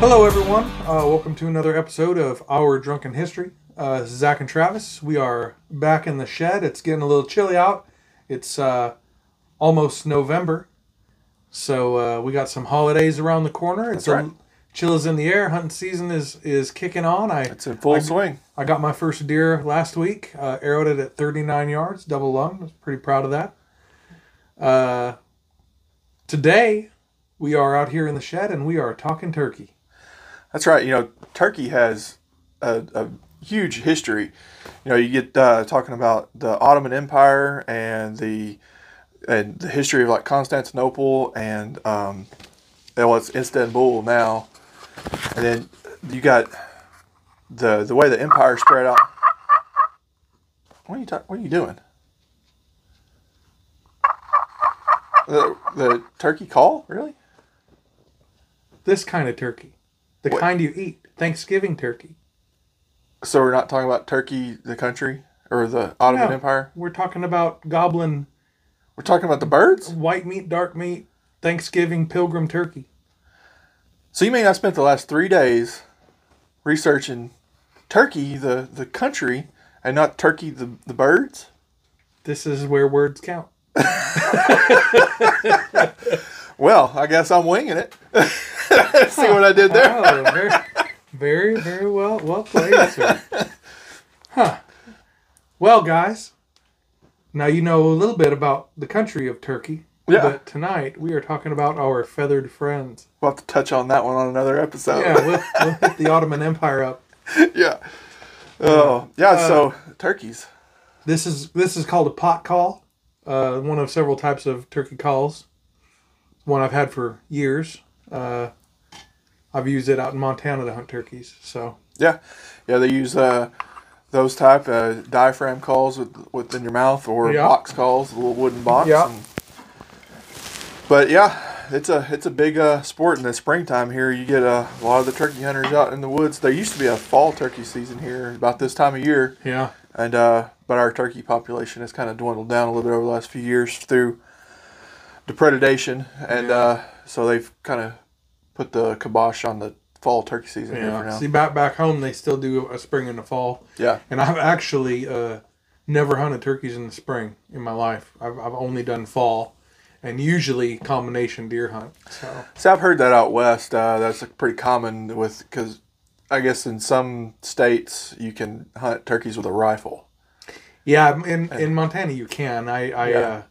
Hello, everyone. Uh, welcome to another episode of Our Drunken History. Uh, this is Zach and Travis. We are back in the shed. It's getting a little chilly out. It's uh, almost November, so uh, we got some holidays around the corner. It's right. a, chill is in the air. Hunting season is is kicking on. I It's in full I- swing. I got my first deer last week. Uh, arrowed it at 39 yards, double lung. I was pretty proud of that. Uh, today, we are out here in the shed and we are talking turkey. That's right. You know, Turkey has a, a huge history. You know, you get uh, talking about the Ottoman Empire and the and the history of like Constantinople and um, well, it's Istanbul now, and then you got the the way the empire spread out. What are you ta- What are you doing? The, the turkey call really? This kind of turkey. The What? kind you eat. Thanksgiving turkey. So we're not talking about Turkey, the country, or the Ottoman No. Empire. We're talking about goblin We're talking about the birds. white meat, dark meat, Thanksgiving pilgrim turkey. So you mean I spent the last three days researching Turkey, the the country, and not Turkey, the the birds? This is where words count. Well, I guess I'm winging it. See what I did there? Oh, very, very, very well, well played, sir. Huh. Well, guys, now you know a little bit about the country of Turkey. Yeah. But tonight we are talking about our feathered friends. We'll have to touch on that one on another episode. Yeah, we'll, we'll hit the Ottoman Empire up. yeah. Oh, yeah. so turkeys. This is this is called a pot call, uh, one of several types of turkey calls. One I've had for years. Uh, I've used it out in Montana to hunt turkeys. So Yeah, yeah. They use uh, those type uh, diaphragm calls with, within your mouth, or Yeah. box calls, a little wooden box. Yeah. and- but yeah, it's a it's a big uh, sport in the springtime here. You get uh, a lot of the turkey hunters out in the woods. There used to be a fall turkey season here about this time of year, yeah, and uh, but our turkey population has kind of dwindled down a little bit over the last few years through depredation, and Yeah. uh, so they've kind of put the kibosh on the fall turkey season here for now. See, back back home they still do a spring and a fall. yeah. And I've actually uh, never hunted turkeys in the spring in my life. I've, I've only done fall, and usually combination deer hunt. So See, I've heard that out west. Uh, that's pretty common with because I guess in some states you can hunt turkeys with a rifle. yeah, in in Montana you can. I I Yeah. uh,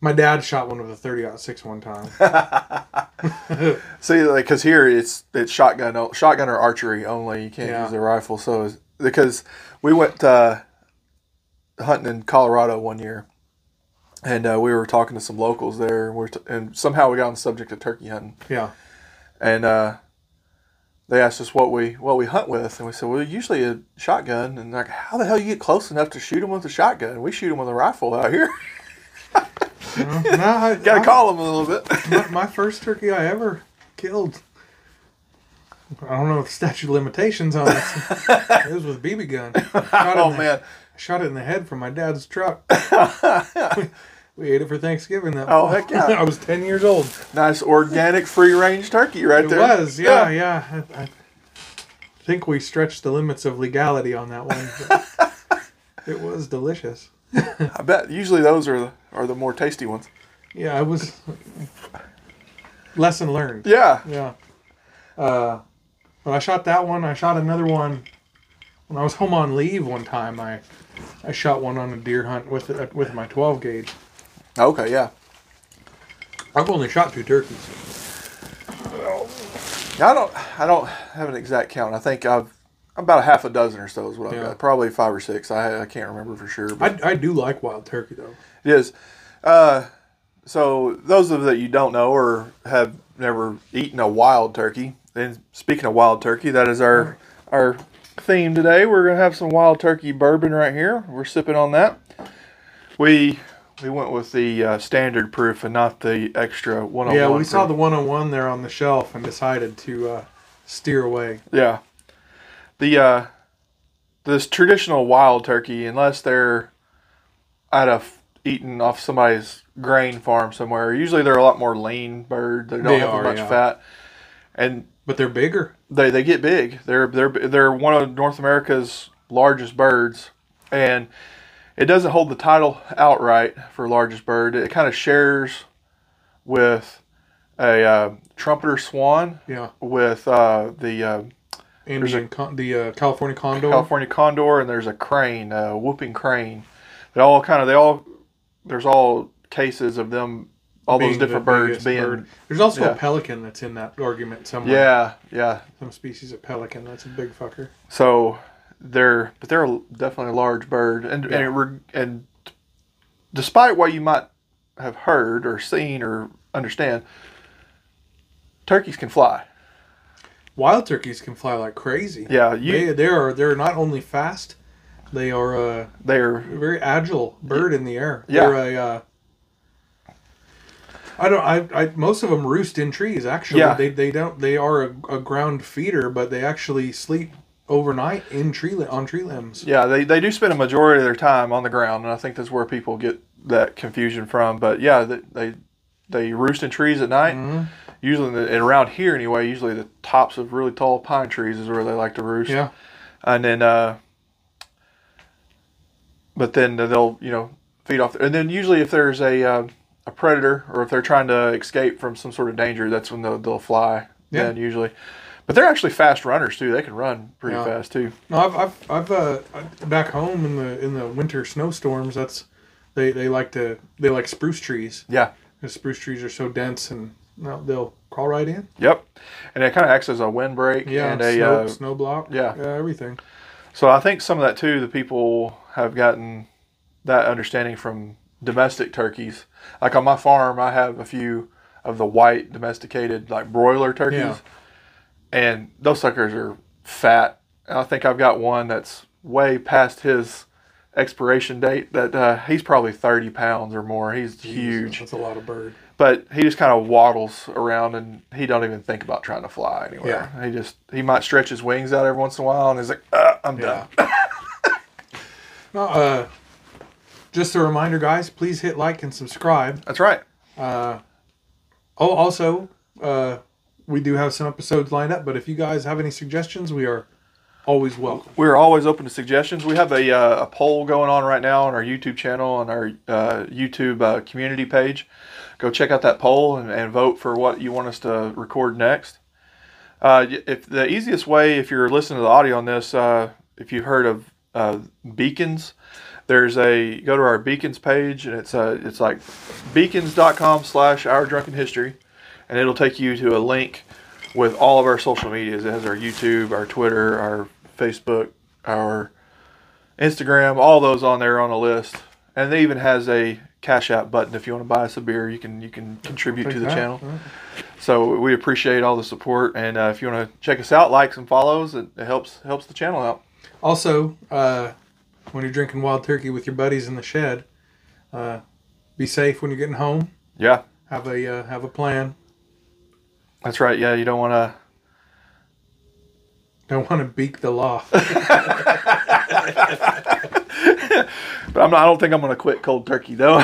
my dad shot one with a thirty six one time. See, like because here it's it's shotgun shotgun or archery only. You can't Yeah. use a rifle. So because we went uh, hunting in Colorado one year, and uh, we were talking to some locals there, and, we're t- and somehow we got on the subject of turkey hunting. yeah, and uh, they asked us what we what we hunt with, and we said, well, usually a shotgun. And like, how the hell you get close enough to shoot them with a shotgun? We shoot them with a rifle out here. Know? no, I, Got to I- call them a little bit. my, my first turkey I ever killed. I don't know if the statute of limitations on this. it was with BB gun. Shot oh the- man, shot it in the head from my dad's truck. we ate it for Thanksgiving. That Oh, heck yeah. I was ten years old. nice organic free range turkey right It there. was, yeah, yeah. I, I think we stretched the limits of legality on that one. it was delicious. I bet usually those are the, are the more tasty ones. Yeah, I was. Lesson learned. Yeah, Yeah. Uh, but I shot that one. I shot another one when I was home on leave one time. I I shot one on a deer hunt with it with my 12 gauge. okay, yeah. I've only shot two turkeys. I don't I don't have an exact count. I think I've about a half a dozen or so is what I've got. Probably five or six. I I can't remember for sure. But I, I do like wild turkey though. It is. Uh, so those of that you don't know or have never eaten a wild turkey, and speaking of wild turkey, that is our our theme today. We're gonna have some wild turkey bourbon right here. We're sipping on that. We we went with the uh, standard proof and not the extra one on one. Yeah, we saw the one on one there on the shelf and decided to uh, steer away. Yeah. The uh this traditional wild turkey, unless they're at a f- eaten off somebody's grain farm somewhere, usually they're a lot more lean bird. They don't They have are, much yeah. fat. And But they're bigger. they they get big. They're they're they're one of North America's largest birds, and it doesn't hold the title outright for largest bird. It kind of shares with a uh, trumpeter swan, Yeah. with uh, the uh, Indian, con- the uh, California condor. California condor, and there's a crane, a whooping crane. They all kind of they all there's all cases of them, all those being the different birds being. bird. There's also yeah. a pelican that's in that argument somewhere. Yeah, yeah. Some species of pelican. That's a big fucker. So they're but they're definitely a large bird, and and, it, re- and despite what you might have heard or seen or understand, turkeys can fly. Wild turkeys can fly like crazy. Yeah, you They they are they're not only fast, they are a they're very agile bird in the air. Yeah. They're a. Uh, I don't. I, I. Most of them roost in trees. Actually, Yeah. they they don't. They are a, a ground feeder, but they actually sleep overnight in tree li- on tree limbs. yeah they, they do spend a majority of their time on the ground, and I think that's where people get that confusion from. But yeah, they they, they roost in trees at night. Mhm. Usually, the, and around here anyway, usually the tops of really tall pine trees is where they like to roost. Yeah. and then uh but then they'll you know feed off and then usually if there's a uh, a predator or if they're trying to escape from some sort of danger that's when they'll, they'll fly Yeah. then usually but they're actually fast runners too they can run pretty Yeah. fast too No, I've I've, I've uh, back home in the in the winter snowstorms. That's they, they like to they like spruce trees. yeah The spruce trees are so dense and no, they'll crawl right in. yep and it kind of acts as a windbreak Yeah, and a snow, uh, snow block. yeah. everything. So I think some of that too, the people have gotten that understanding from domestic turkeys. Like on my farm, I have a few of the white domesticated like broiler turkeys, Yeah. and those suckers are fat. And I think I've got one that's way past his expiration date. That uh, he's probably thirty pounds or more. He's huge, That's a lot of bird. but he just kind of waddles around and he don't even think about trying to fly anywhere. Yeah. He just he might stretch his wings out every once in a while, and he's like, uh, "I'm done." Yeah. no, uh, just a reminder, guys. Please hit like and subscribe. That's right. Uh, oh, also, uh, we do have some episodes lined up. But if you guys have any suggestions, we are always welcome. We're always open to suggestions. We have a, uh, a poll going on right now on our YouTube channel on our uh, YouTube uh, community page. Go check out that poll and, and vote for what you want us to record next. Uh, if the easiest way, if you're listening to the audio on this, uh, if you've heard of uh, beacons, there's a go to our beacons page and it's uh, it's like beacons.com slash our drunken history, and it'll take you to a link with all of our social medias. It has our YouTube, our Twitter, our Facebook, our Instagram, all those on there on a list. And it even has a Cash App button if you want to buy us a beer. You can you can contribute to the Yeah. channel. So we appreciate all the support. And uh, if you want to check us out, likes and follows, it, it helps helps the channel out. Also, uh, when you're drinking wild turkey with your buddies in the shed, uh, be safe when you're getting home. Yeah, Have a uh, have a plan. That's right. Yeah, you don't want to. Don't want to beak the law. But I'm not, I don't think I'm going to quit cold turkey though.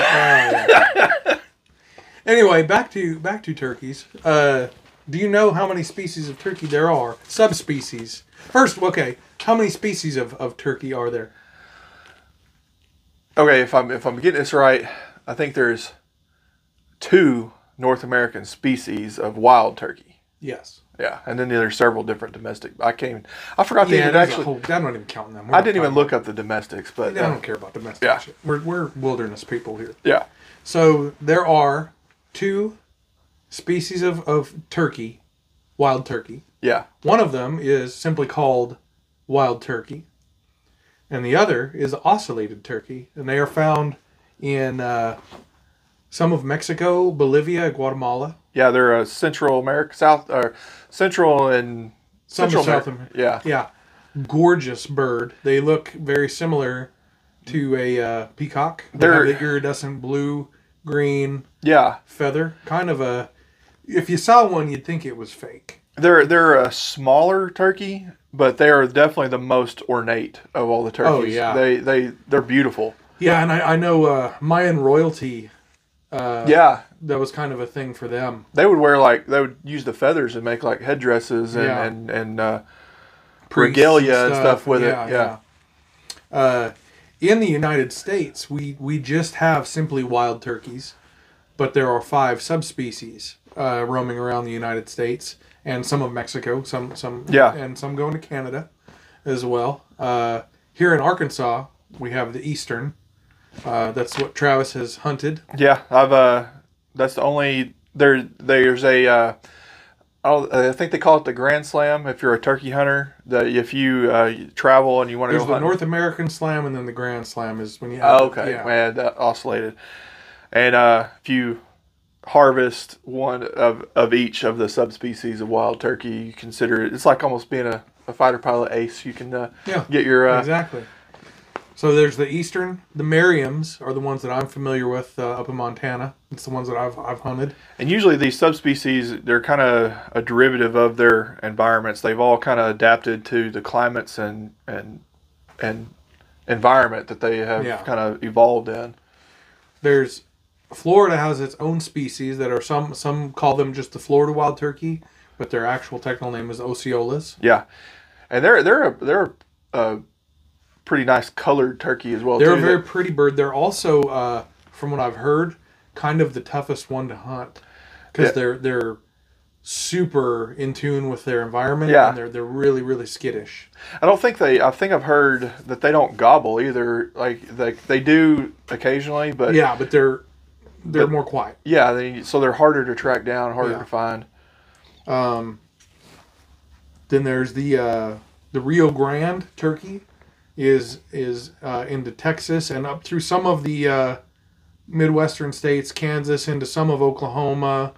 anyway, back to back to turkeys. Uh, do you know how many species of turkey there are? Subspecies. First, okay, how many species of, of turkey are there? okay, if I'm if I'm getting this right, I think there's two North American species of wild turkey. Yes. Yeah, and then there's several different domestic. I can't. I forgot to Yeah, even actually. whole, I'm not even counting them. We're I didn't even look up the domestics, but I uh, don't care about domestic Yeah. shit. We're, we're wilderness people here. yeah, So there are two species of, of turkey, wild turkey. yeah, One of them is simply called wild turkey, and the other is ocellated turkey, and they are found in uh, some of Mexico, Bolivia, Guatemala. yeah. They're uh, Central America, South or Central and Some Central South America. America. Yeah, Yeah, gorgeous bird. They look very similar to a uh, peacock. They They're- the iridescent blue, green yeah. feather. Kind of a. If you saw one, you'd think it was fake. They're they're a smaller turkey, but they are definitely the most ornate of all the turkeys. Oh, yeah. they they they're beautiful. Yeah, and I, I know uh, Mayan royalty. Uh, Yeah, that was kind of a thing for them. They would wear like they would use the feathers and make like headdresses and Yeah. and and uh, regalia and stuff, with Yeah, it. Yeah. yeah. Uh, in the United States, we we just have simply wild turkeys, but there are five subspecies uh, roaming around the United States and some of Mexico, some some Yeah. and some going to Canada as well. Uh, here in Arkansas, we have the eastern. Uh, that's what Travis has hunted. Yeah, I've uh, that's the only there. There's a, uh, I think they call it the Grand Slam. If you're a turkey hunter, that if you uh, travel and you want to There's go the. North American Slam, and then the Grand Slam is when you have. Oh, okay, Yeah. man, that ocellated. And uh, if you harvest one of, of each of the subspecies of wild turkey, you consider it. It's like almost being a, a fighter pilot ace. You can uh, Yeah. get your uh, exactly. So there's the eastern. The Merriams are the ones that I'm familiar with uh, up in Montana. It's the ones that I've I've hunted. And usually these subspecies, they're kind of a derivative of their environments. They've all kind of adapted to the climates and and and environment that they have Yeah. kind of evolved in. There's Florida has its own species that are some some call them just the Florida wild turkey, but their actual technical name is Osceolas. Yeah, and they're they're a, they're a pretty nice colored turkey as well. They're too. a very pretty bird. They're also, uh, from what I've heard, kind of the toughest one to hunt because Yeah. they're they're super in tune with their environment. Yeah. and they're they're really really skittish. I don't think they. I think I've heard that they don't gobble either. Like they they do occasionally, but yeah, Yeah, but they're they're But- more quiet. Yeah, they so they're harder to track down, harder Yeah. to find. Um, then there's the uh, the Rio Grande turkey is is uh, into Texas and up through some of the uh, midwestern states, Kansas, into some of Oklahoma,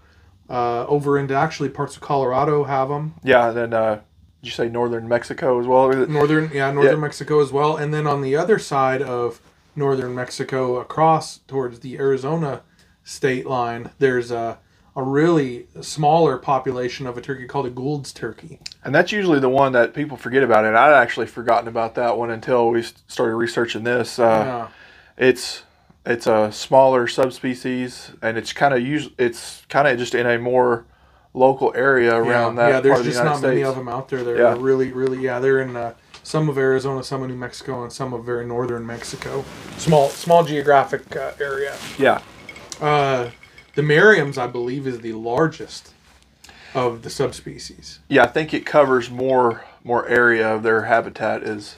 uh, over into actually parts of Colorado have them. Yeah, then uh, did you say northern Mexico as well? Northern, yeah, northern Yeah. Mexico as well. And then on the other side of northern Mexico, across towards the Arizona state line, there's a a really smaller population of a turkey called a Gould's turkey. And that's usually the one that people forget about. And I'd actually forgotten about that one until we started researching this. Uh, yeah. It's it's a smaller subspecies, and it's kind of us- It's kind of just in a more local area around yeah, that yeah, there's part of the just United not States. many of them out there. They're Yeah. really, really, yeah, they're in uh, some of Arizona, some of New Mexico, and some of very northern Mexico. Small, small geographic uh, area. Yeah, Uh, the Merriam's, I believe, is the largest of the subspecies, yeah. I think it covers more more area of their habitat is.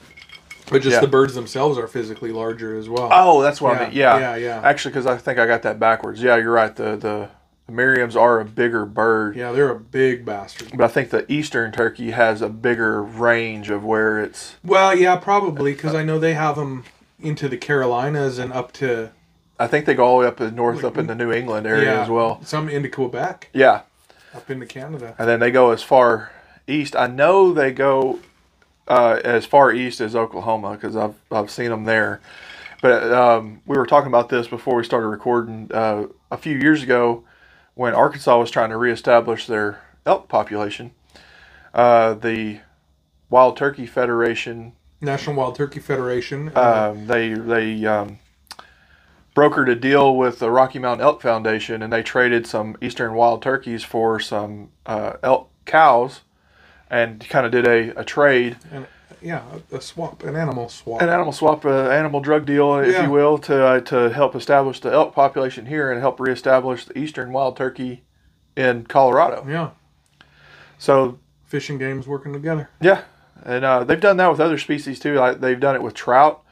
but just Yeah. the birds themselves are physically larger as well. Oh, that's what I Yeah, meant. Yeah, yeah, yeah. Actually, because I think I got that backwards. Yeah, you're right. The the, the Merriams are a bigger bird. yeah, they're a big bastard. But I think the eastern turkey has a bigger range of where it's. Well, yeah, probably because I know they have them into the Carolinas and up to I think they go all the way up north, up in the New England area yeah, as well. Some into Quebec, Yeah, up into Canada. and then they go as far east. I know they go uh, as far east as Oklahoma because I've I've seen them there. But um, we were talking about this before we started recording uh, a few years ago when Arkansas was trying to reestablish their elk population. Uh, the Wild Turkey Federation National Wild Turkey Federation. um, they they um, brokered a deal with the Rocky Mountain Elk Foundation, and they traded some eastern wild turkeys for some uh, elk cows, and kind of did a, a trade, and, yeah, a, a swap, an animal swap. an animal swap, uh, animal drug deal, if Yeah. you will, to uh, to help establish the elk population here and help reestablish the eastern wild turkey in Colorado. yeah, So fishing games working together. Yeah, and uh, they've done that with other species too. Like they've done it with trout.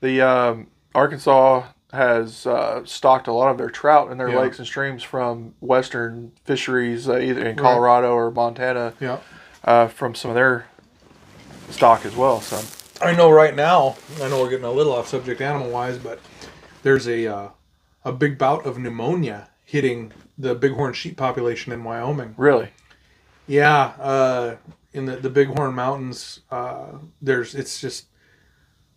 The um, Arkansas has uh, stocked a lot of their trout in their Yeah. lakes and streams from western fisheries, uh, either in Colorado or Montana, Yeah. uh, from some of their stock as well. So I know right now. I know we're getting a little off subject animal wise, but there's a uh, a big bout of pneumonia hitting the bighorn sheep population in Wyoming. really, Yeah, uh, in the the Bighorn Mountains, uh, there's it's just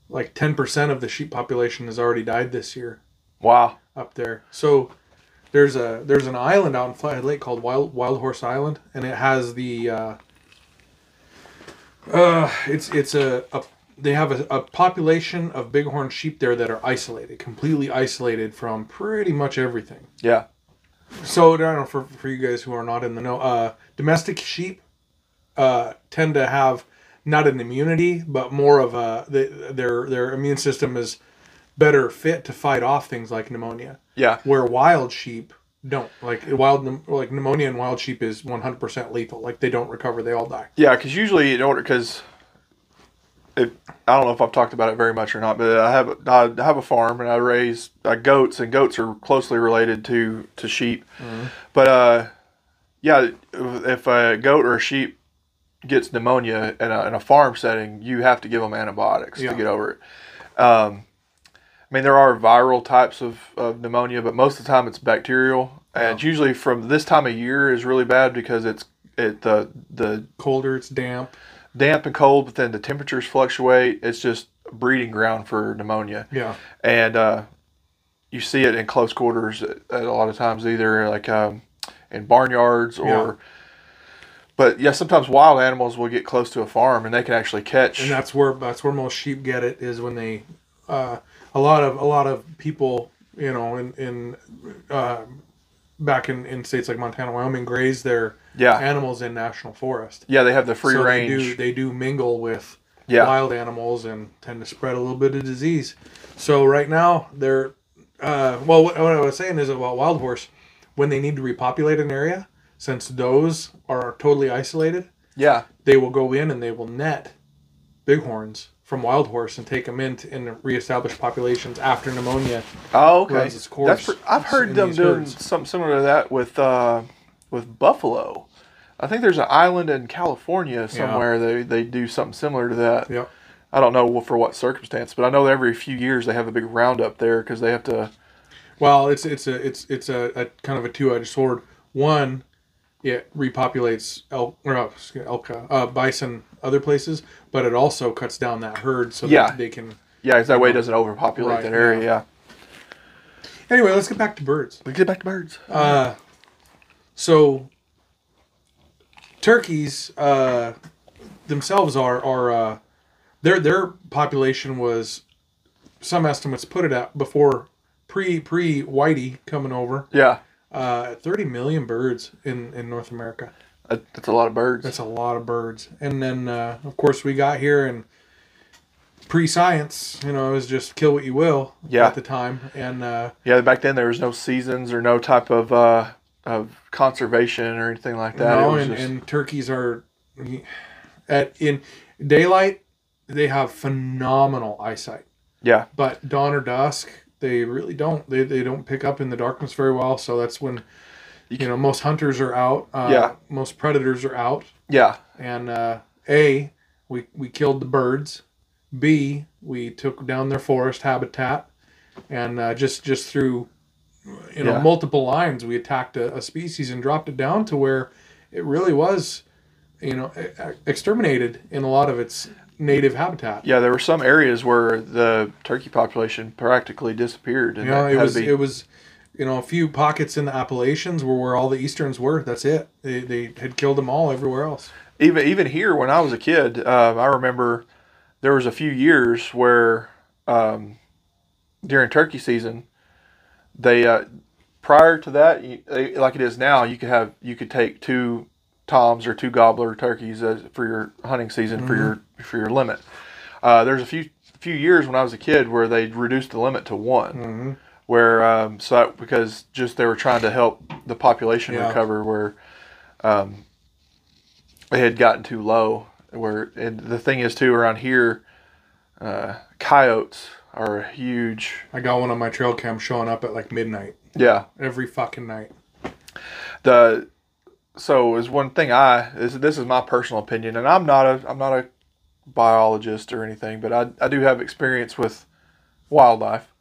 like ten percent of the sheep population has already died this year wow, up there. So there's a there's an island out in Flathead Lake called Wild Wild Horse Island, and it has the uh, uh, it's it's a, a they have a, a population of bighorn sheep there that are isolated, completely isolated from pretty much everything. yeah, so I don't know for for you guys who are not in the know, uh, domestic sheep uh, tend to have not an immunity, but more of a they, their their immune system is better fit to fight off things like pneumonia. Yeah. Where wild sheep don't like wild like pneumonia in wild sheep is 100% lethal. Like they don't recover, they all die. Yeah, because usually in order, because I don't know if I've talked about it very much or not, but I have I have a farm and I raise uh, goats, and goats are closely related to to sheep. But uh, yeah, if a goat or a sheep gets pneumonia in a, in a farm setting, you have to give them antibiotics Yeah. to get over it. Um, I mean, there are viral types of, of pneumonia, but most of the time it's bacterial, and it's usually from this time of year is really bad because it's it the the Colder, it's damp. damp and cold, but then the temperatures fluctuate. It's just breeding ground for pneumonia, Yeah. and uh, you see it in close quarters at, at a lot of times, either like um, in barnyards or. Yeah. But yeah, sometimes wild animals will get close to a farm and they can actually catch. and that's where that's where most sheep get it is when they uh, a lot of a lot of people you know in in uh, back in, in states like Montana Wyoming graze their yeah, animals in national forest yeah, they have the free so range. they do they do mingle with Yeah. wild animals and tend to spread a little bit of disease so right now they're uh, well what, what I was saying is about wild horse when they need to repopulate an area since those are totally isolated yeah, they will go in and they will net bighorns from wild horse and take them in to, and reestablish populations after pneumonia. Oh, okay. runs its course That's I've heard them doing herds. something similar to that with uh, with buffalo. I think there's an island in California somewhere they, they do something similar to that. Yep. I don't know for what circumstance, but I know every few years they have a big roundup there because they have to. Well, it's it's a it's it's a, a kind of a two edged sword. One, it repopulates elk or uh, excuse me, elk, uh, bison other places, but it also cuts down that herd so Yeah. that they can. Yeah, 'cause that way it doesn't overpopulate Right, that area. yeah. Yeah. Anyway, let's get back to birds. Let's get back to birds. Uh, so turkeys uh, themselves are are uh, their their population was some estimates put it at before pre pre Whitey coming over yeah, uh, 30 million birds in in North America. that's a lot of birds. That's a lot of birds. And then uh, of course we got here and pre-science, you know, it was just kill what you will Yeah. at the time and uh, yeah, back then there was no seasons or no type of uh, of conservation or anything like that. No, and, just, and turkeys are at in daylight. They have phenomenal eyesight, yeah, but dawn or dusk, they really don't. They, they don't pick up in the darkness very well. So that's when you know most hunters are out. Uh, Yeah. most predators are out. yeah, And uh, a we we killed the birds. B we took down their forest habitat, and uh, just just through you know Yeah. multiple lines we attacked a, a species and dropped it down to where it really was you know exterminated in a lot of its native habitat. yeah. There were some areas where the turkey population practically disappeared, and You know, it was it was you know a few pockets in the Appalachians were where all the easterns were. That's it. They, they had killed them all everywhere else. even even here when I was a kid, um, I remember there was a few years where um, during turkey season, they uh, prior to that, they, like it is now, you could have you could take two toms or two gobbler turkeys as, for your hunting season for your for your limit. Uh, there's a few few years when I was a kid where they reduced the limit to one. Mm-hmm. Where um, so that, because just they were trying to help the population Yeah. recover, where um, it had gotten too low. Where and the thing is too around here, uh, coyotes are a huge. I got one on my trail cam showing up at like midnight Yeah, every fucking night. the so is one thing I this, this is my personal opinion, and I'm not a I'm not a biologist or anything, but I I do have experience with wildlife,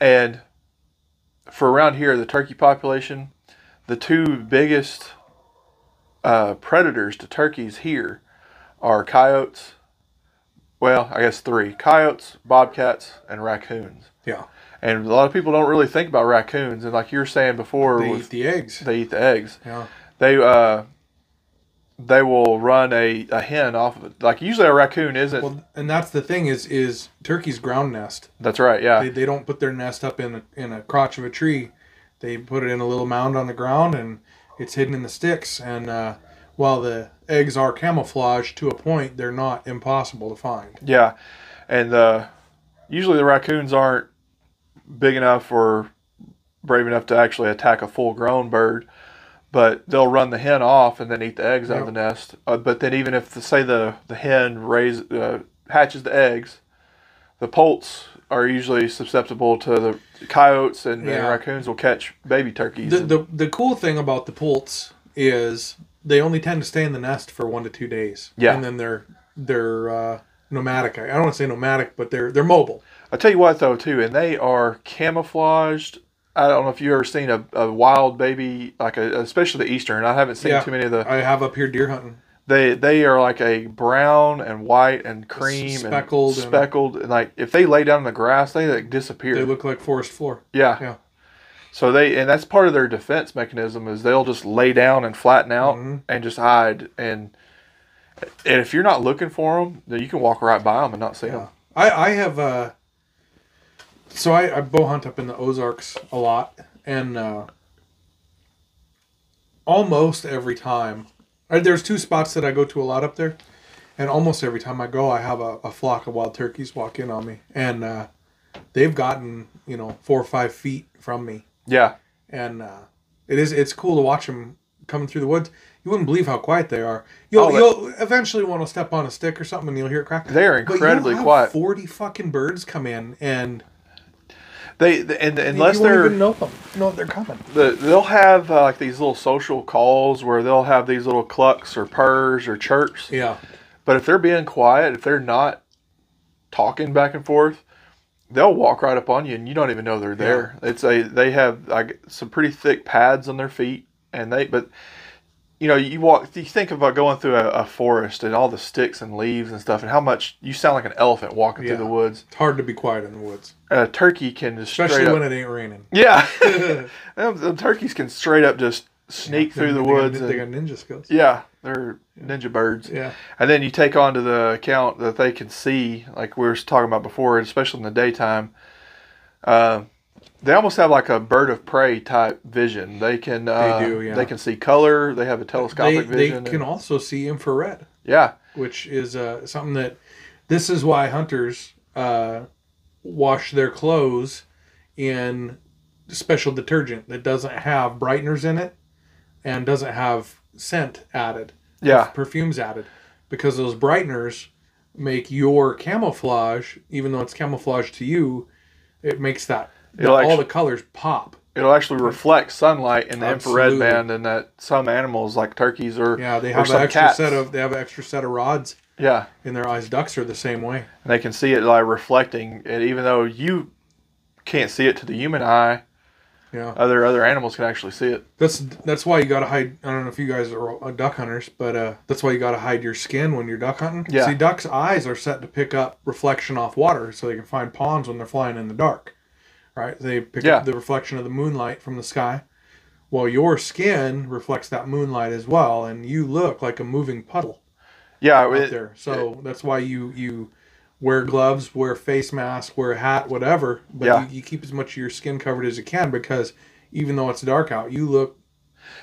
and for around here, the turkey population, the two biggest uh, predators to turkeys here are coyotes. Well, I guess three coyotes, bobcats, and raccoons. Yeah, And a lot of people don't really think about raccoons, and like you were saying before, they with, eat the eggs. they eat the eggs. Yeah, They uh, they will run a, a hen off of it. Like usually a raccoon isn't. well, and that's the thing is is turkeys ground nest. that's right. Yeah. They, they don't put their nest up in a, in a crotch of a tree. They put it in a little mound on the ground, and it's hidden in the sticks. And uh, while the eggs are camouflaged to a point, they're not impossible to find. Yeah, and uh, usually the raccoons aren't big enough or brave enough to actually attack a full-grown bird, but they'll run the hen off and then eat the eggs out of the nest. Uh, but then even if the, say the the hen raise uh, hatches the eggs, the poults are usually susceptible to the coyotes and, and Yeah. raccoons will catch baby turkeys. The, the the cool thing about the poults is they only tend to stay in the nest for one to two days. Yeah. and then they're they're uh, nomadic. I don't want to say nomadic, but they're they're mobile. I'll tell you what though too, and they are camouflaged. I don't know if you've ever seen a, a wild baby, like a, especially the eastern. I haven't seen Yeah. too many of the. I have up here deer hunting. They they are like a brown and white and cream Speckled and and- speckled, and like if they lay down in the grass, they like disappear. They look like forest floor. yeah. Yeah. So they and that's part of their defense mechanism is they'll just lay down and flatten out Mhm. and just hide and. And if you're not looking for them, then you can walk right by them and not see them. I I have uh. So I, I bow hunt up in the Ozarks a lot, and uh, almost every time, uh, there's two spots that I go to a lot up there, and almost every time I go, I have a, a flock of wild turkeys walk in on me, and uh, they've gotten you know four or five feet from me, Yeah, and uh, it is it's cool to watch them coming through the woods. You wouldn't believe how quiet they are. You'll, Oh, you'll eventually want to step on a stick or something, and you'll hear it crack. they are But incredibly quiet. Forty fucking birds come in, and They and unless you won't they're even know them, know they're coming. the, they'll have uh, like these little social calls where they'll have these little clucks or purrs or chirps. Yeah, But if they're being quiet, if they're not talking back and forth, they'll walk right up on you and you don't even know they're there. It's a they have like some pretty thick pads on their feet and they but you know you walk you think about going through a, a forest and all the sticks and leaves and stuff and how much you sound like an elephant walking Yeah. through the woods. it's hard to be quiet in the woods, A turkey can just especially straight up, when it ain't raining. yeah, them turkeys can straight up just sneak They- through the they woods. Got, they got ninja skills. yeah, they're ninja birds. Yeah, And then you take on to the account that they can see, like we were talking about before, especially in the daytime. Uh, they almost have like a bird of prey type vision. They can uh, do, yeah. They can see color. They have a telescopic they vision. They can and- also see infrared, yeah, which is uh, something that this is why hunters uh, wash their clothes in special detergent that doesn't have brighteners in it and doesn't have scent added. yeah, perfumes added because those brighteners make your camouflage even though it's camouflage to you it makes that It'll all actu- the colors pop. it'll actually reflect sunlight in the infrared band, and that some animals like turkeys or yeah they have an extra cats, set of they have an extra set of rods yeah, in their eyes. Ducks are the same way. And they can see it like reflecting. And even though you can't see it to the human eye, yeah. other other animals can actually see it. that's that's why you got to hide i don't know if you guys are uh, duck hunters but uh, that's why you got to hide your skin when you're duck hunting. Yeah. see ducks eyes are set to pick up reflection off water so they can find ponds when they're flying in the dark right they pick Yeah. up the reflection of the moonlight from the sky well your skin reflects that moonlight as well and you look like a moving puddle Yeah, out it- there so that's why you you wear gloves wear face mask wear a hat whatever but Yeah. you, you keep as much of your skin covered as you can because even though it's dark out you look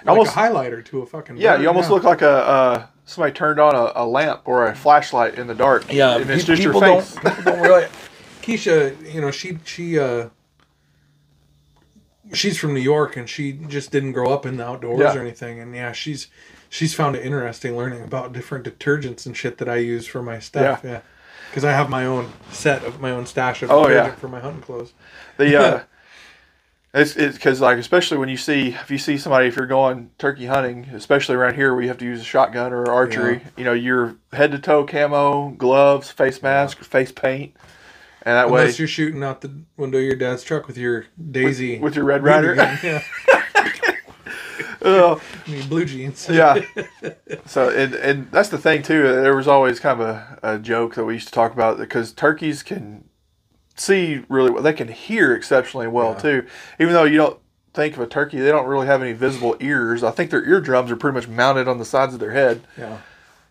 like Almost- a highlighter to a fucking Yeah, you almost look like a uh, somebody turned on a, a lamp or a flashlight in the dark. yeah and it's pe- just your people face. don't, people don't really keisha you know she she uh she's from new york and she just didn't grow up in the outdoors Yeah. or anything. And yeah she's she's found it interesting learning about different detergents and shit that i use for my stuff. Yeah. Because i have my own set of my own stash of Oh, yeah. for my hunting clothes. The uh, it's it's because like especially when you see if you see somebody if you're going turkey hunting, especially around here where you have to use a shotgun or archery, you know you're head to toe camo, gloves, face mask, face paint, and that unless way you're shooting out the window of your dad's truck with your daisy with your Red Ryder. gun, yeah your blue jeans yeah. So and and that's the thing too. There was always kind of a, a joke that we used to talk about because turkeys can see really well. They can hear exceptionally well Yeah. too. Even though you don't think of a turkey, they don't really have any visible ears. I think their eardrums are pretty much mounted on the sides of their head. yeah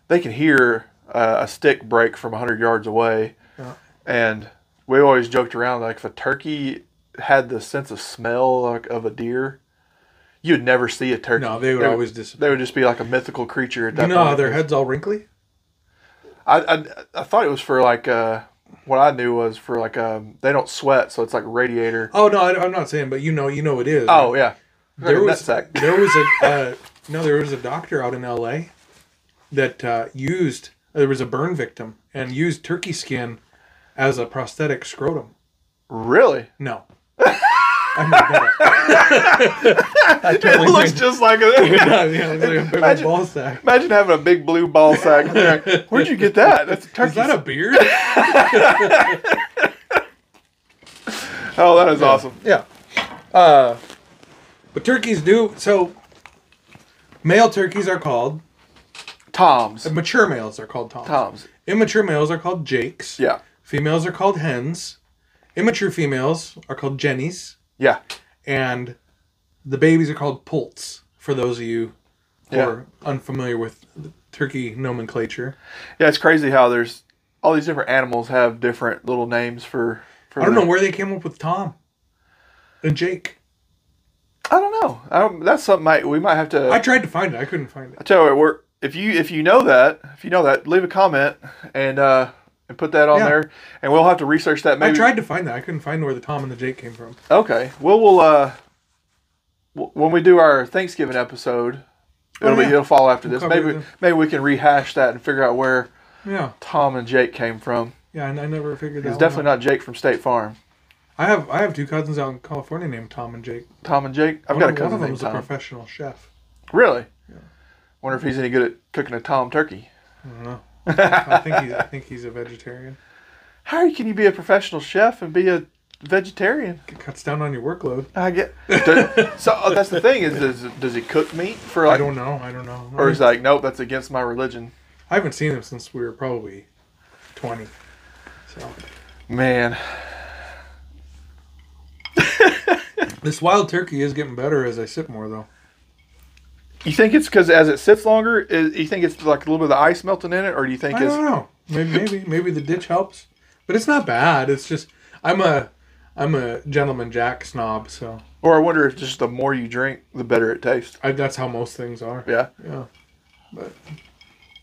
They can hear uh, a stick break from hundred yards away. Yeah. And we always joked around like if a turkey had the sense of smell like, of a deer, you'd never see a turkey. No, they would always disappear. They would just be like a mythical creature at that You know point. their heads all wrinkly? I, I I thought it was for like uh what I knew was for like um they don't sweat, so it's like a radiator. Oh no, I, I'm not saying, but you know, you know it is. Oh yeah, there Like was there was a uh, no, there was a doctor out in L.A. that uh, used there was a burn victim and used turkey skin as a prosthetic scrotum. really. No, I made that up. I It looks just like a. yeah, it looks like a big Imagine- ball sack. Imagine having a big blue ball sack. Where'd you get that? That's a. Is that a beard? oh, that is awesome. Yeah. Uh, but turkeys do so. Male turkeys are called Toms. mature males are called toms. Toms. Immature males are called jakes. Yeah. Females are called hens. Immature females are called jennies, Yeah. and the babies are called poults. For those of you who Yeah. are unfamiliar with the turkey nomenclature, Yeah, it's crazy how there's all these different animals have different little names for. for I don't know where they came up with Tom and Jake. I don't know. I don't, that's something might, we might have to. I tried to find it. I couldn't find it. I tell you what, we're, if you if you know that, if you know that, leave a comment and uh and put that on Yeah. there, and we'll have to research that. Maybe I tried to find that. I couldn't find where the Tom and the Jake came from. Okay. Well, we'll uh, when we do our Thanksgiving episode, it'll Oh, be yeah. it'll fall after this. Maybe maybe we can rehash that and figure out where Yeah, Tom and Jake came from. yeah. I, I never figured that. It's definitely out. not Jake from State Farm. I have I have two cousins out in California named Tom and Jake. Tom and Jake. I've One got a of, one cousin of them's a professional chef. Really? Yeah. Wonder if he's any good at cooking a Tom turkey. I don't know. I think he's I think he's a vegetarian. How can you be a professional chef and be a vegetarian? It cuts down on your workload. I get. So uh, that's the thing is, does, does he cook meat for I don't know. I don't know. or is like, nope, that's against my religion? I haven't seen him since we were probably twenty. So Man, this wild turkey is getting better as I sip more, though. You think it's because as it sits longer, is, you think it's like a little bit of the ice melting in it, or do you think I it's don't know. Maybe maybe maybe the ditch helps, but it's not bad. It's just I'm a I'm a gentleman Jack snob, so Or I wonder if just the more you drink, the better it tastes. I, that's how most things are. Yeah. Yeah, but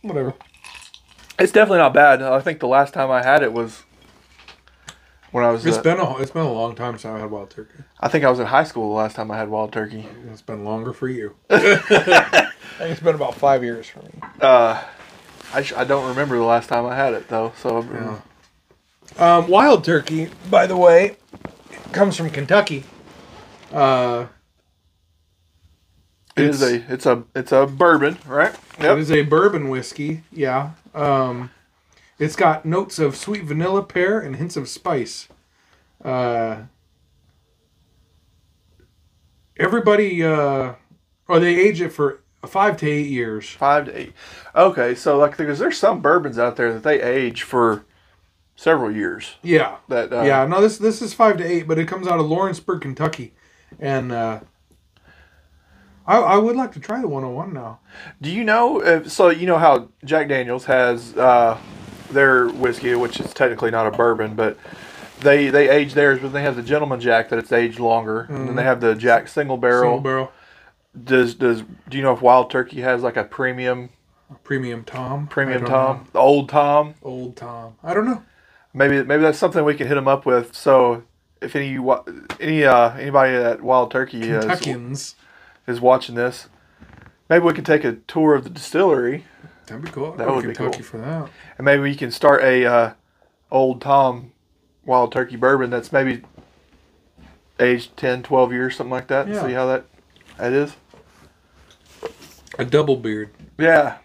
whatever. It's definitely not bad. I think the last time I had it was when I was. It's uh, been a it's been a long time since I had wild turkey. I think I was in high school the last time I had wild turkey. It's been longer for you. I think it's been about five years for me. Uh, I, sh- I don't remember the last time I had it though. So Yeah. Um, wild turkey, by the way, comes from Kentucky. Uh, it is it's- a it's a it's a bourbon, right? It Yep. is a bourbon whiskey. Yeah. Um, it's got notes of sweet vanilla, pear, and hints of spice. Uh, everybody, uh, or they age it for five to eight years. Five to eight. Okay, so like because there's some bourbons out there that they age for several years. Yeah. That uh, yeah. No, this this is five to eight, but it comes out of Lawrenceburg, Kentucky, and uh, I I would like to try the 101 now. Do you know? If, so you know how Jack Daniels has uh, their whiskey, which is technically not a bourbon, but they they age theirs, but they have the Gentleman Jack that it's aged longer, and then they have the Jack Single Barrel. Single barrel Does does do you know if Wild Turkey has like a premium premium Tom. premium Tom, know. the old Tom? Old Tom. I don't know. Maybe maybe that's something we can hit them up with. So if any any uh, anybody at Wild Turkey is, Kentuckians. is watching this, maybe we can take a tour of the distillery. That'd be cool. I'd That would be Kentucky cool. for that. And maybe we can start a uh, old Tom wild turkey bourbon that's maybe aged 10, 12 years, something like that. Yeah. See how that that is. A double beard. Yeah,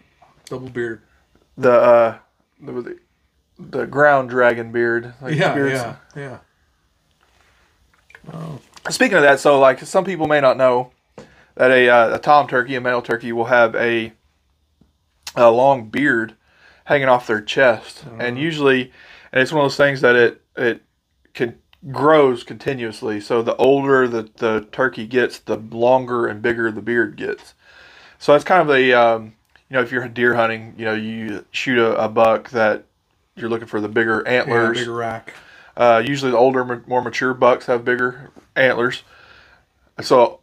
Double beard. the uh, the, the ground dragon beard. Like yeah, yeah, yeah. Oh, Speaking of that, so like some people may not know that a uh, a tom turkey, a male turkey, will have a a long beard hanging off their chest, and usually, and it's one of those things that it it can grows continuously. So the older the the turkey gets, the longer and bigger the beard gets. So that's kind of a um, you know if you're deer hunting, you know you shoot a, a buck that you're looking for the bigger antlers. yeah, bigger rack. Uh, usually, the older, more mature bucks have bigger antlers. So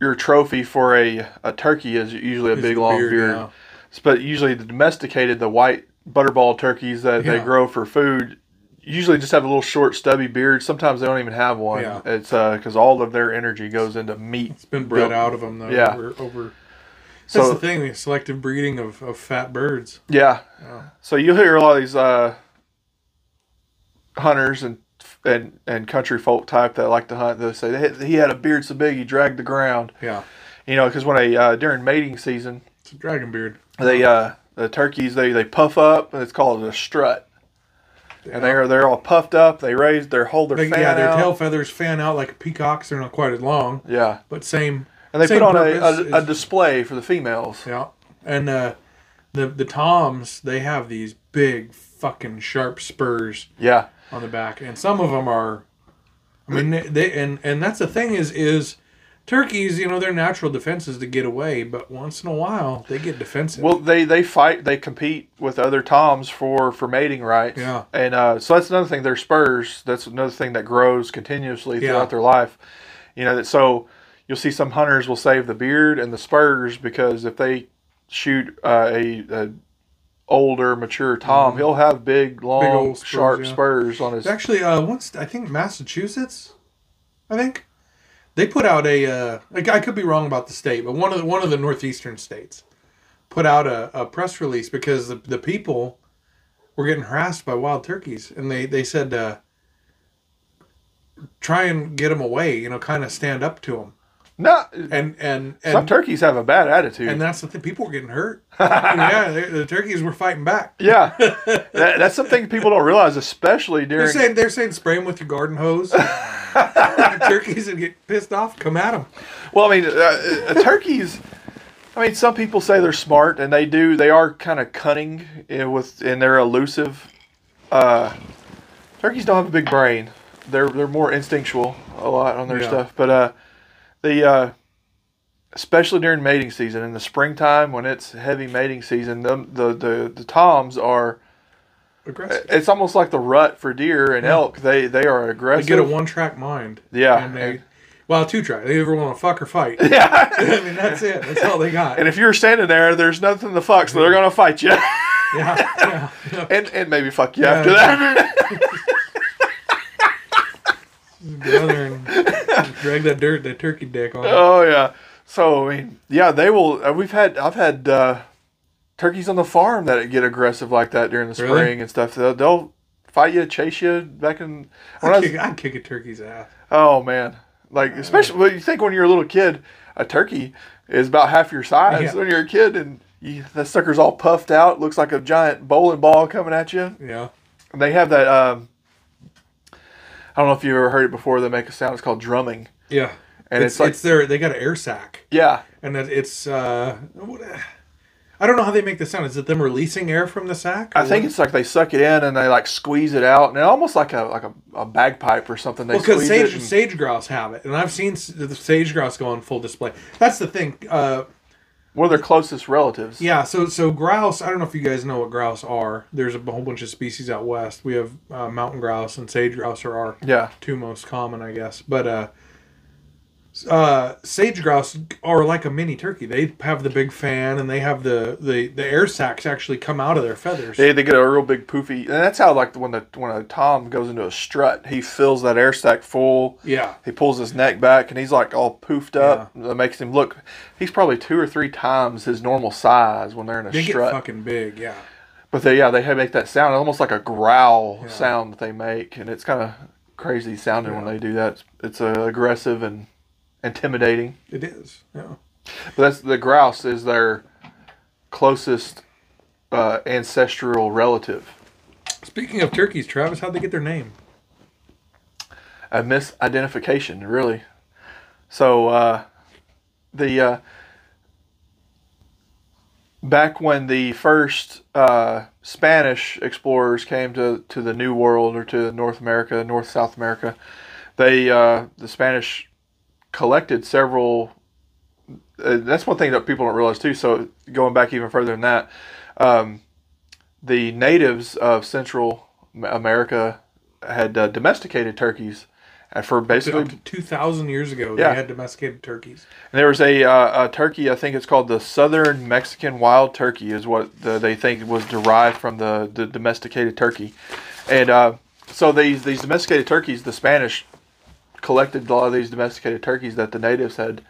your trophy for a, a turkey is usually a It's big long beard, beard. Yeah. But usually the domesticated, the white butterball turkeys that they grow for food, usually just have a little short stubby beard. Sometimes they don't even have one. Yeah. It's because all of their energy goes into meat. It's been bred built- out of them though. Yeah. Over, over that's So the thing. The selective breeding of, of fat birds. yeah, Yeah. so you'll hear a lot of these uh, hunters and and and country folk type that like to hunt. They say he had a beard so big he dragged the ground. Yeah. You know, because when they uh, during mating season, It's a dragon beard. they uh, the turkeys they, they puff up and it's called a strut. And they're they're all puffed up. They raise their hold their They- fan yeah, their out. tail feathers fan out like a peacock's. They're not quite as long, Yeah, but same. and they same put on a, a, a display for the females. Yeah, and uh, the the toms they have these big fucking sharp spurs Yeah, on the back, and some of them are. I mean, they, they and and that's the thing is is turkeys. You know, their natural defense is to get away, but once in a while they get defensive. Well, they they fight. They compete with other toms for for mating rights. Yeah. and uh, so that's another thing. Their spurs. That's another thing that grows continuously Yeah. throughout their life. You know that so you'll see some hunters will save the beard and the spurs because if they shoot uh, a, a older mature tom, he'll have big long Mm-hmm. spurs, sharp yeah. spurs on his. Actually uh once I think Massachusetts, I think they put out a uh, like I could be wrong about the state, but one of the, one of the northeastern states put out a, a press release because the, the people were getting harassed by wild turkeys, and they they said uh, try and get them away, you know, kind of stand up to them, no, and and some turkeys have a bad attitude. and that's the thing. People were getting hurt. yeah, they, the turkeys were fighting back. yeah, that, that's something people don't realize, especially They're during. saying they're saying spray them with your garden hose. the turkeys and get pissed off. Come at them. Well, I mean, uh, uh, turkeys. I mean, some people say they're smart, and they do. They are kind of cunning in, with, and they're elusive. Uh, turkeys don't have a big brain. They're they're more instinctual a lot on their Yeah. stuff. But uh, the uh, especially during mating season in the springtime when it's heavy mating season, them, the the the toms are. Aggressive. It's almost like the rut for deer and elk. They they are aggressive. They get a one-track mind. yeah, And they, and- well, two-track. They either want to fuck or fight. yeah. I mean, that's it. That's all they got. And if you're standing there, there's nothing to fuck, so they're gonna fight you, yeah, yeah, yeah. and and maybe fuck you Yeah. after that. Go there and drag that dirt, that turkey dick on. oh yeah. So I mean, yeah, they will. uh, We've had I've had uh, turkeys on the farm that get aggressive like that during the spring Really? and stuff. They'll, they'll fight you, chase you back in. When I I'd was, kick, I'd kick a turkey's ass. oh man, like especially when you think when you're a little kid, a turkey is about half your size Yeah. when you're a kid, and you, that sucker's all puffed out, looks like a giant bowling ball coming at you. Yeah. They have that. Um, I don't know if you ever heard it before. They make a sound. It's called drumming, Yeah. and it's, it's, like it's their they got an air sac yeah, and it, it's uh what- I don't know how they make the sound. Is it them releasing air from the sac? I think what? it's like they suck it in and they like squeeze it out, and almost like a like a, a bagpipe or something. They well because sage and- sage grouse have it, and I've seen the sage grouse go on full display. That's the thing. Uh, one of their closest relatives. yeah. So so grouse. I don't know if you guys know what grouse are. There's a whole bunch of species out west. We have uh, mountain grouse and sage grouse are our Yeah. two most common, I guess. But uh, uh, sage grouse are like a mini turkey. They have the big fan, and they have the the, the air sacs actually come out of their feathers. They, they get a real big poofy, and that's how like when the when a tom goes into a strut, he fills that air sac full. yeah, He pulls his neck back, and he's like all poofed up. That makes him look. He's probably two or three times his normal size when they're in a they strut. get fucking big. Yeah, But they yeah they make that sound almost like a growl Yeah. sound that they make, and it's kind of crazy sounding when they do that. It's, it's uh, aggressive and intimidating. it is. Yeah. But that's the grouse is their closest uh, ancestral relative. Speaking of turkeys, Travis, how'd they get their name? A misidentification, really. So uh, the uh, back when the first uh, Spanish explorers came to, to the New World or to North America, North South America, they uh, the Spanish collected several. Uh, that's one thing that people don't realize too. So going back even further than that, um, the natives of Central America had uh, domesticated turkeys, And for basically, to 2,000 years ago, Yeah. they had domesticated turkeys. And there was a, uh, a turkey, I think it's called the Southern Mexican Wild Turkey, is what the, they think was derived from the, the domesticated turkey. And uh, so these, these domesticated turkeys, the Spanish collected a lot of these domesticated turkeys that the natives had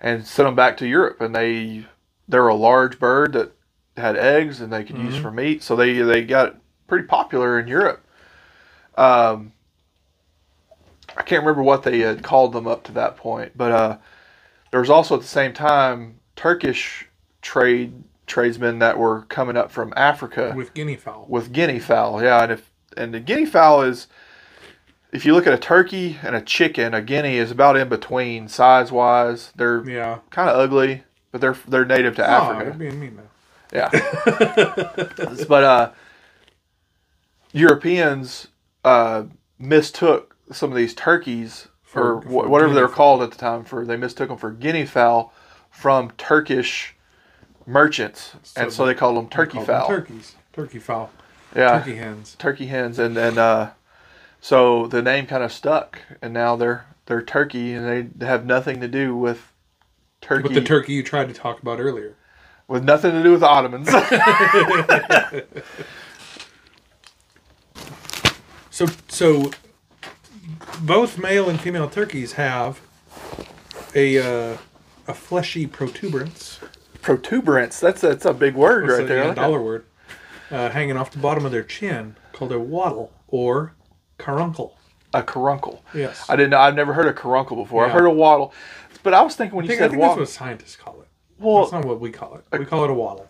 and sent them back to Europe. And they they were a large bird that had eggs and they could use for meat. So they, they got pretty popular in Europe. Um, I can't remember what they had called them up to that point, but uh, there was also at the same time Turkish trade tradesmen that were coming up from Africa With guinea fowl. with guinea fowl. Yeah, and if and the guinea fowl is if you look at a turkey and a chicken, a guinea is about in between size wise. They're Yeah. kind of ugly, but they're they're native to Oh, Africa. you're being mean now. Yeah. but uh, Europeans uh, mistook some of these turkeys For- for, for wh- whatever they were called at the time for they mistook them for guinea fowl from Turkish merchants, and so they called them turkey Call them fowl. Turkeys. Turkey fowl. yeah, Turkey hens. turkey hens, and then. uh, so the name kind of stuck, and now they're they're turkey, and they have nothing to do with turkey, With the turkey you tried to talk about earlier. with nothing to do with Ottomans. So, so both male and female turkeys have a uh, a fleshy protuberance. Protuberance. That's that's a big word right a, there. Yeah, like that. dollar word. Uh, hanging off the bottom of their chin, called a wattle or caruncle. A caruncle. Yes. I didn't know. I've never heard of caruncle before. I've heard of wattle, but I was thinking when I you think, I said think that's what scientists call it. Well, That's not what we call it. We call it a wattle.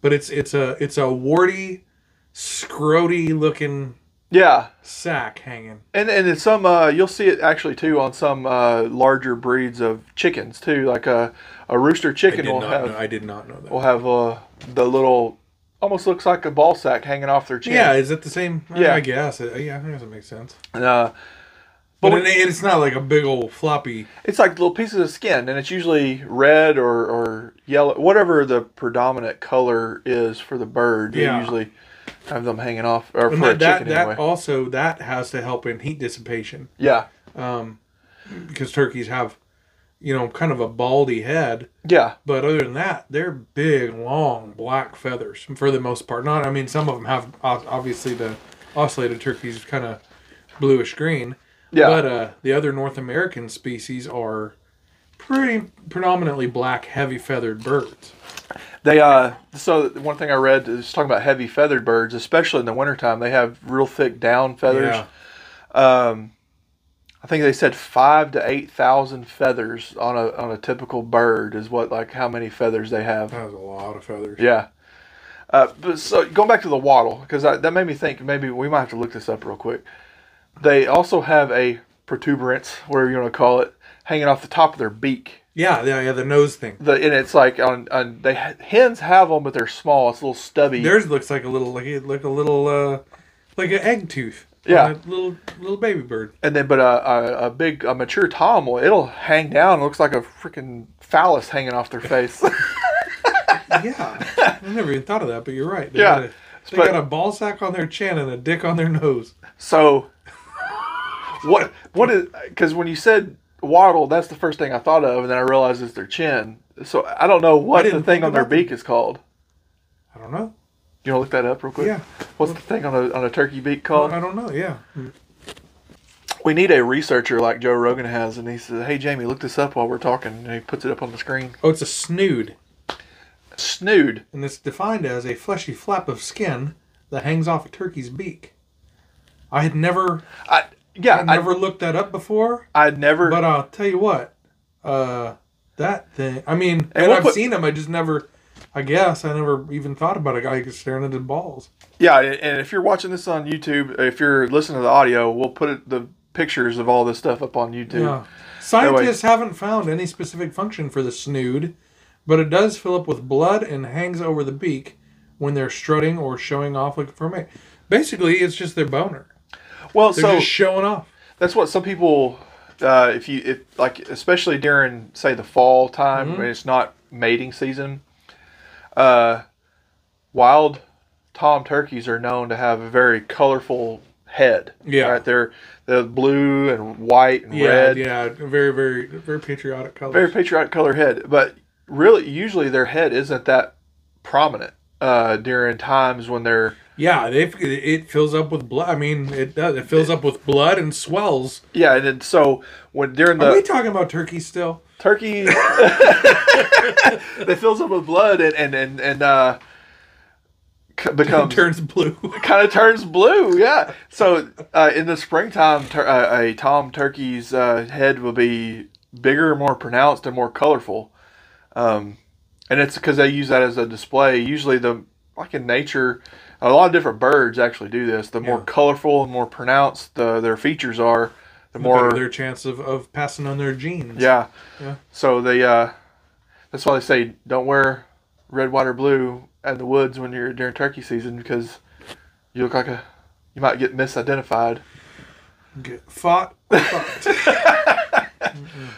But it's it's a it's a warty, scroty looking yeah, sack hanging. and and in some uh, you'll see it actually too on some uh, larger breeds of chickens too. Like a a rooster chicken will have know. I did not know that. will have uh, the little almost looks like a ball sack hanging off their chin. Yeah, is it the same? Yeah. I guess. It, yeah, I guess it makes sense. Uh, But when- it, it's not like a big old floppy. it's like little pieces of skin, and it's usually red or, or yellow, whatever the predominant color is for the bird. They Yeah. usually have them hanging off, or And for a that that, chicken that anyway. also that has to help in heat dissipation yeah, Um, because turkeys have, you know, kind of a baldy head. yeah, But other than that, they're big, long, black feathers for the most part. Not, I mean, some of them have obviously the ocellated turkeys kind of bluish green. yeah. But uh, the other North American species are pretty predominantly black, heavy feathered birds. They uh so one thing I read is talking about heavy feathered birds, especially in the wintertime, they have real thick down feathers. Yeah. Um I think they said five to eight thousand feathers on a on a typical bird is what like how many feathers they have. That was a lot of feathers. Yeah. Uh, but so going back to the wattle because that made me think maybe we might have to look this up real quick. They also have a protuberance, whatever you want to call it, hanging off the top of their beak. Yeah, yeah, yeah, the nose thing. The and it's like on, on they hens have them, but they're small. It's a little stubby. Theirs looks like a little, like a, like a little, uh, like an egg tooth. Yeah. A little, little baby bird. And then, but a, a, a big, a mature tom, will it'll hang down. It looks like a freaking phallus hanging off their face. Yeah, I never even thought of that, but you're right. They Yeah, got a, they but- got a ball sack on their chin and a dick on their nose. so, what, what is? Because when you said wattle, that's the first thing I thought of, and then I realized it's their chin. So I don't know what the thing on their beak is called. I don't know. You want to look that up real quick? Yeah. What's the thing on a on a turkey beak called? I don't know. Yeah. We need a researcher like Joe Rogan has, and he says, "Hey Jamie, look this up while we're talking," and he puts it up on the screen. Oh, it's a snood, Snood. and it's defined as a fleshy flap of skin that hangs off a turkey's beak. I had never, I yeah, I never looked that up before, I, I'd never. but I'll tell you what, uh, that thing. I mean, and, we'll I've put- seen them. I just never. I guess I never even thought about a guy staring at his balls. Yeah, and if you're watching this on YouTube, if you're listening to the audio, we'll put it, the pictures of all this stuff up on YouTube. Yeah. Scientists haven't found any specific function for the snood, but it does fill up with blood and hangs over the beak when they're strutting or showing off looking for a mate. Basically, it's just their boner. Well, They're so just showing off. that's what some people, uh, if you, if like, especially during say the fall time Mm-hmm. when it's not mating season, uh, wild tom turkeys are known to have a very colorful head. Yeah. right? They're the blue and white and Yeah, red. yeah, very, very, very patriotic colors. very patriotic color head, but really, usually their head isn't that prominent uh, during times when they're yeah, they it fills up with blood. I mean, it does. It fills up with blood and swells. yeah, and then so when during Are we talking about turkey still? turkey, they fills up with blood and and and, and uh, becomes turns blue. kind of turns blue. Yeah. So uh, in the springtime, tur- uh, a tom turkey's uh, head will be bigger, more pronounced, and more colorful. Um, and it's because they use that as a display. Usually, the like in nature, a lot of different birds actually do this. The more Yeah. colorful and more pronounced the, their features are, the the more their chance of, of passing on their genes. yeah. Yeah. So they uh, that's why they say don't wear red, white, or blue in the woods when you're during turkey season because you look like a you might get misidentified. Get fought. fucked.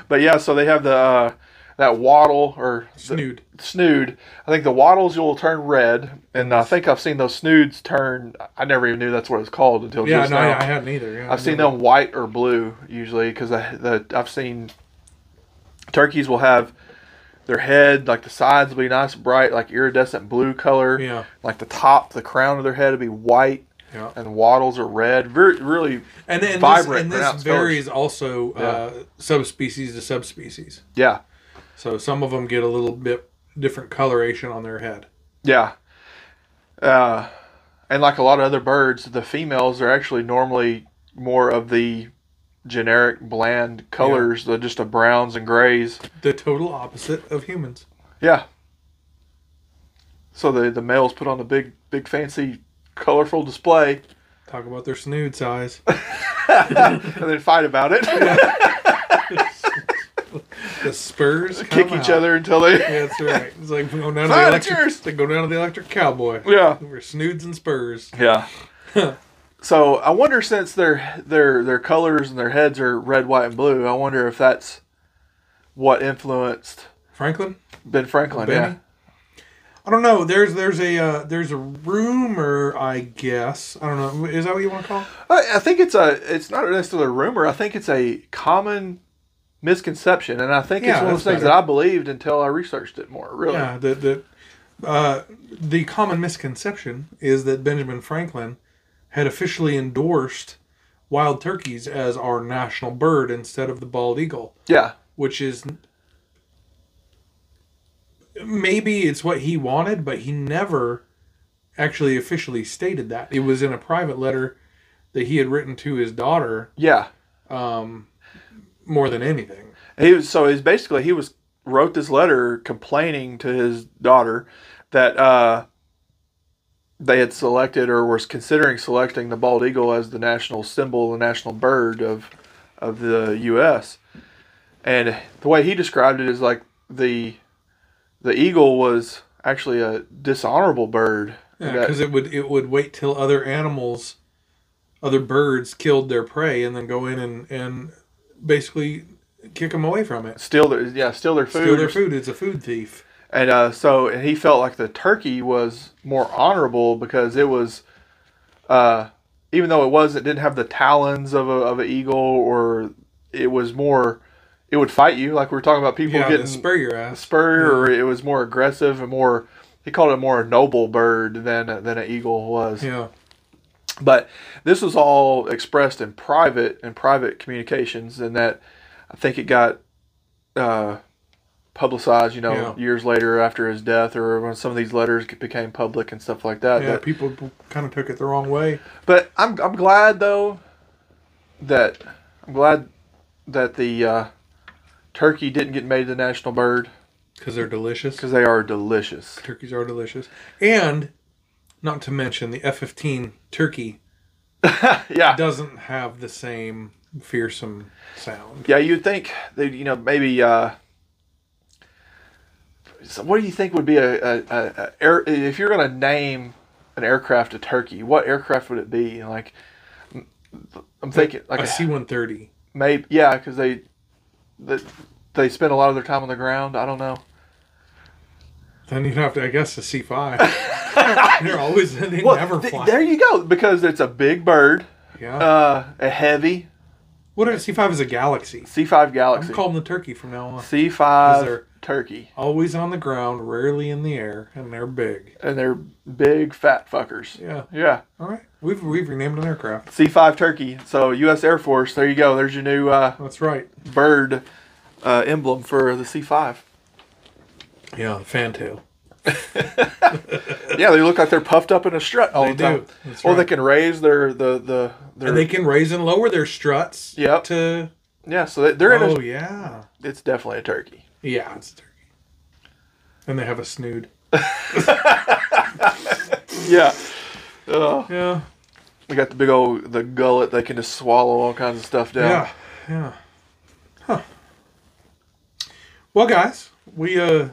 But yeah, so they have the uh, that wattle or the Snood. Snood. I think the wattles will turn red, and I think I've seen those snoods turn. I never even knew that's what it's called until Yeah, just no, now. I, I hadn't either. Yeah, I've seen them white or blue usually because the I've seen turkeys will have their head like the sides will be nice bright like iridescent blue color Yeah, like the top the crown of their head will be white yeah. and wattles are red very really And then Vibrant, this, and this pronounced colors. varies also uh, subspecies to subspecies. yeah So some of them get a little bit different coloration on their head. yeah uh, and like a lot of other birds the females are actually normally more of the generic bland colors the just the browns and grays The total opposite of humans. Yeah. So the the males put on a big big fancy colorful display Talk about their snood size. and then fight about it, The spurs kick each out. other until they Yeah, that's right. It's like going down to the electric. They go down to the electric cowboy. yeah We're snoods and spurs. yeah. so I wonder since their their their colors and their heads are red, white, and blue, I wonder if that's what influenced Franklin, Ben Franklin. Benny. I don't know. There's there's a uh, there's a rumor, I guess. I don't know. Is that what you want to call? it? I, I think it's a it's not necessarily a rumor. I think it's a common misconception, and I think Yeah, it's one of those things better. that I believed until I researched it more. Really. Yeah. The the uh, the common misconception is that Benjamin Franklin had officially endorsed wild turkeys as our national bird instead of the bald eagle. Yeah. which is maybe it's what he wanted, but he never actually officially stated that. It was in a private letter that he had written to his daughter Yeah. um, more than anything. He was so he's basically he was wrote this letter complaining to his daughter that uh, they had selected or was considering selecting the bald eagle as the national symbol, the national bird of of the U.S. And the way he described it is like the the eagle was actually a dishonorable bird. Yeah, because it would it would wait till other animals, other birds killed their prey, and then go in and and basically kick them away from it. steal their yeah steal their food Steal their food. It's a food thief. And uh, so, and he felt like the turkey was more honorable because it was, uh, even though it was, it didn't have the talons of a of an eagle, or it was more, it would fight you. Like we were talking about people yeah, getting spur your ass. spur, or it was more aggressive and more. He called it more a noble bird than than an eagle was. Yeah. But this was all expressed in private in private communications, and that I think it got uh, publicized. You know, Yeah. years later after his death, or when some of these letters became public and stuff like that. Yeah, that- people kind of took it the wrong way. but I'm I'm glad though that I'm glad that the uh, turkey didn't get made the national bird because they're delicious. because they are delicious. Turkeys are delicious, and not to mention the F-15 turkey yeah, doesn't have the same fearsome sound. Yeah, you'd think that you know maybe. Uh, so what do you think would be a, a, a, air if you're going to name an aircraft a turkey? What aircraft would it be? Like, I'm thinking like a a, C-130. maybe yeah, because they, they they spend a lot of their time on the ground. I don't know. Then you'd have to, I guess, a C5. They're always they Well, never th- fly. there you go because it's a big bird. Yeah. Uh, a heavy What what is C5 is a galaxy. C5 I'm Galaxy. calling the turkey from now on. C5 Is turkey. Always on the ground, rarely in the air, and they're big. And they're big fat fuckers. Yeah. Yeah. All right. We've we've renamed an aircraft. C5 turkey. So U.S. Air Force. There you go. There's your new uh, That's right. bird uh, emblem for the C5. Yeah, the fantail. Yeah, they look like they're puffed up in a strut all They the time. do. That's Or they can raise their the the their And they can raise and lower their struts. Yep. To yeah. So they- they're in oh a. yeah, It's definitely a turkey. yeah, it's a turkey. And they have a snood. Yeah. Uh, Yeah. we got the big old the gullet. They can just swallow all kinds of stuff down. Yeah. Yeah. Huh. Well, guys, we uh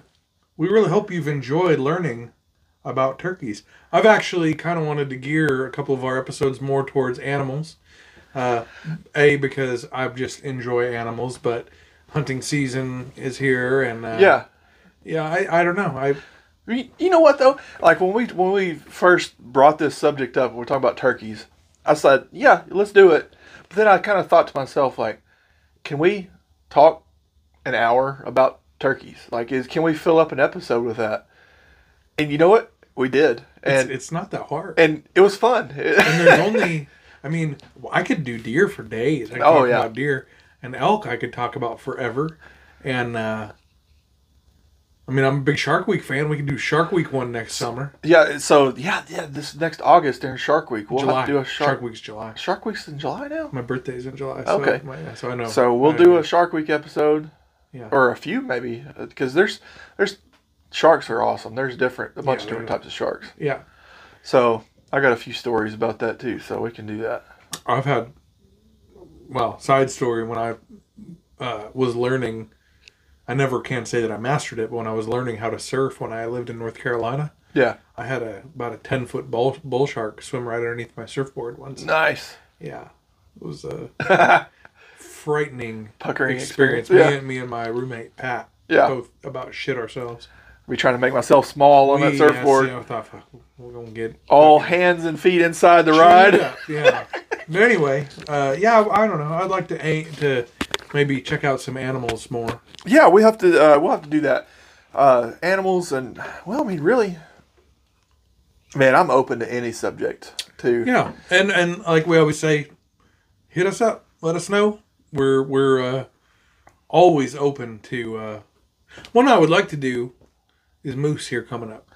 we really hope you've enjoyed learning about turkeys. I've actually kind of wanted to gear a couple of our episodes more towards animals. Uh, a because I just enjoy animals, but hunting season is here, and uh, Yeah. yeah. I, I don't know. I You know what though? Like when we when we first brought this subject up, we are talking about turkeys. I said, "Yeah, let's do it." But then I kind of thought to myself, like, can we talk an hour about turkeys? Like, is can we fill up an episode with that? And you know what? We did, it's, and it's not that hard. and it was fun. and there's only I mean, I could do deer for days. I could Oh, talk yeah. about deer and elk. I could talk about forever. And uh, I mean, I'm a big Shark Week fan. We can do Shark Week one next summer, yeah. So yeah, yeah. This next August during Shark Week, we'll July. have to do a Shark shark. Week's July. Shark Week's in July now. My birthday's in July. So Okay. my- so I know. So we'll I do know. a Shark Week episode. Yeah. or a few maybe because there's there's sharks are awesome. There's different a bunch Yeah, of different types of sharks. Yeah, so i got a few stories about that too so we can do that. I've had. Well, side story when I uh, was learning, I never can say that I mastered it, but when I was learning how to surf when I lived in North Carolina, yeah. I had a about a ten foot bull bull shark swim right underneath my surfboard once. nice. Yeah, it was a frightening Puckering experience. experience, Me yeah. and me and my roommate Pat Yeah. both about shit ourselves. we trying to make myself small on that We, surfboard Yeah, see, I thought fuck, we're gonna get all hands and feet inside the ride up, Yeah. but anyway, uh, yeah, I don't know. I'd like to aim to maybe check out some animals more. yeah we have to uh, we'll have to do that uh, animals and well i mean really man i'm open to any subject too Yeah, and and like we always say, hit us up. Let us know. We're we're uh, always open to. Uh, one I would like to do is moose here coming up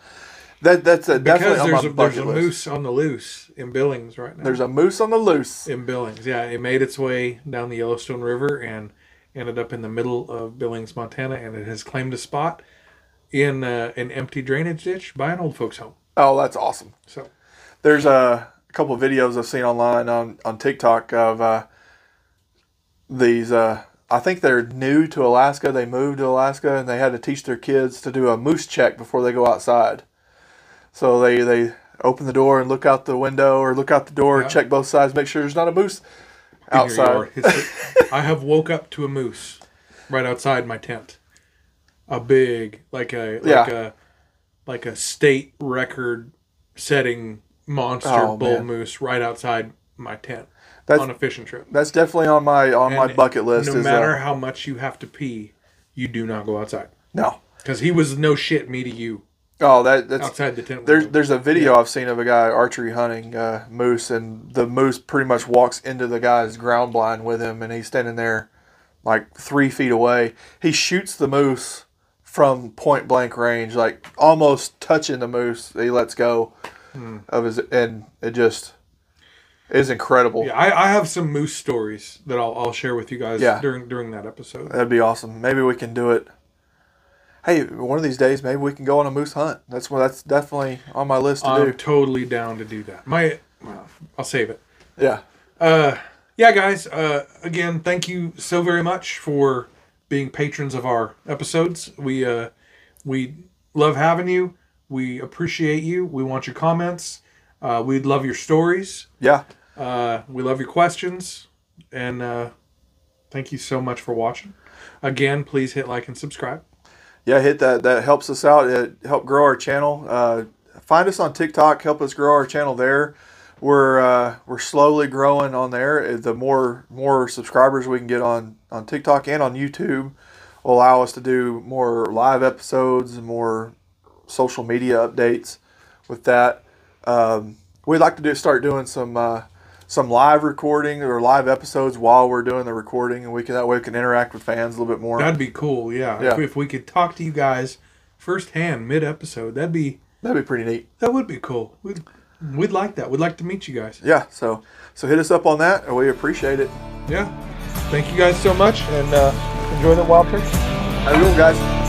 that that's a, definitely because there's a, there's a moose on the loose in Billings right now. there's a moose on the loose in Billings, yeah, it made its way down the Yellowstone River and ended up in the middle of Billings, Montana, and it has claimed a spot in uh, an empty drainage ditch by an old folks' home. oh that's awesome So There's a, couple of videos I've seen online on, on TikTok of uh, these. Uh, I think they're new to Alaska. They moved to Alaska and they had to teach their kids to do a moose check before they go outside. So they, they open the door and look out the window or look out the door, Yeah. check both sides, make sure there's not a moose outside. I have woke up to a moose right outside my tent. A big, like a like Yeah. a like a state record setting monster Oh, bull man. moose right outside my tent That's on a fishing trip. that's definitely on my on my bucket list. No is, matter uh, how much you have to pee, you do not go outside no, because he was no shit me to you oh that that's outside the tent. There's there's a video I've seen of a guy archery hunting uh, moose, and the moose pretty much walks into the guy's ground blind with him, and he's standing there like three feet away. He shoots the moose from point blank range, like almost touching the moose. He lets go of his, and it just is incredible. Yeah, I, I have some moose stories that I'll, I'll share with you guys Yeah. during during that episode. That'd be awesome. Maybe we can do it. Hey, one of these days, maybe we can go on a moose hunt. That's what that's definitely on my list to do. I'm do. totally down to do that. My, well, I'll save it. Yeah. Uh, yeah, guys. Uh, again, thank you so very much for being patrons of our episodes. We uh, we love having you. We appreciate you. We want your comments. Uh, we'd love your stories. Yeah. Uh, we love your questions. And uh, thank you so much for watching. Again, please hit like and subscribe. yeah hit that that helps us out it help grow our channel uh, find us on tiktok help us grow our channel there we're uh, we're slowly growing on there. The more more subscribers we can get on on TikTok and on YouTube will allow us to do more live episodes and more social media updates with that. Um, we'd like to do start doing some uh, some live recording or live episodes while we're doing the recording, and we can that way we can interact with fans a little bit more. That'd be cool. Yeah. Yeah. If, if we could talk to you guys firsthand mid episode, that'd be That'd be pretty neat. that would be cool. We'd we'd like that. We'd like to meet you guys. Yeah. So so hit us up on that, and we appreciate it. Yeah. Thank you guys so much, and uh, enjoy the wild turkey. Have a good guys.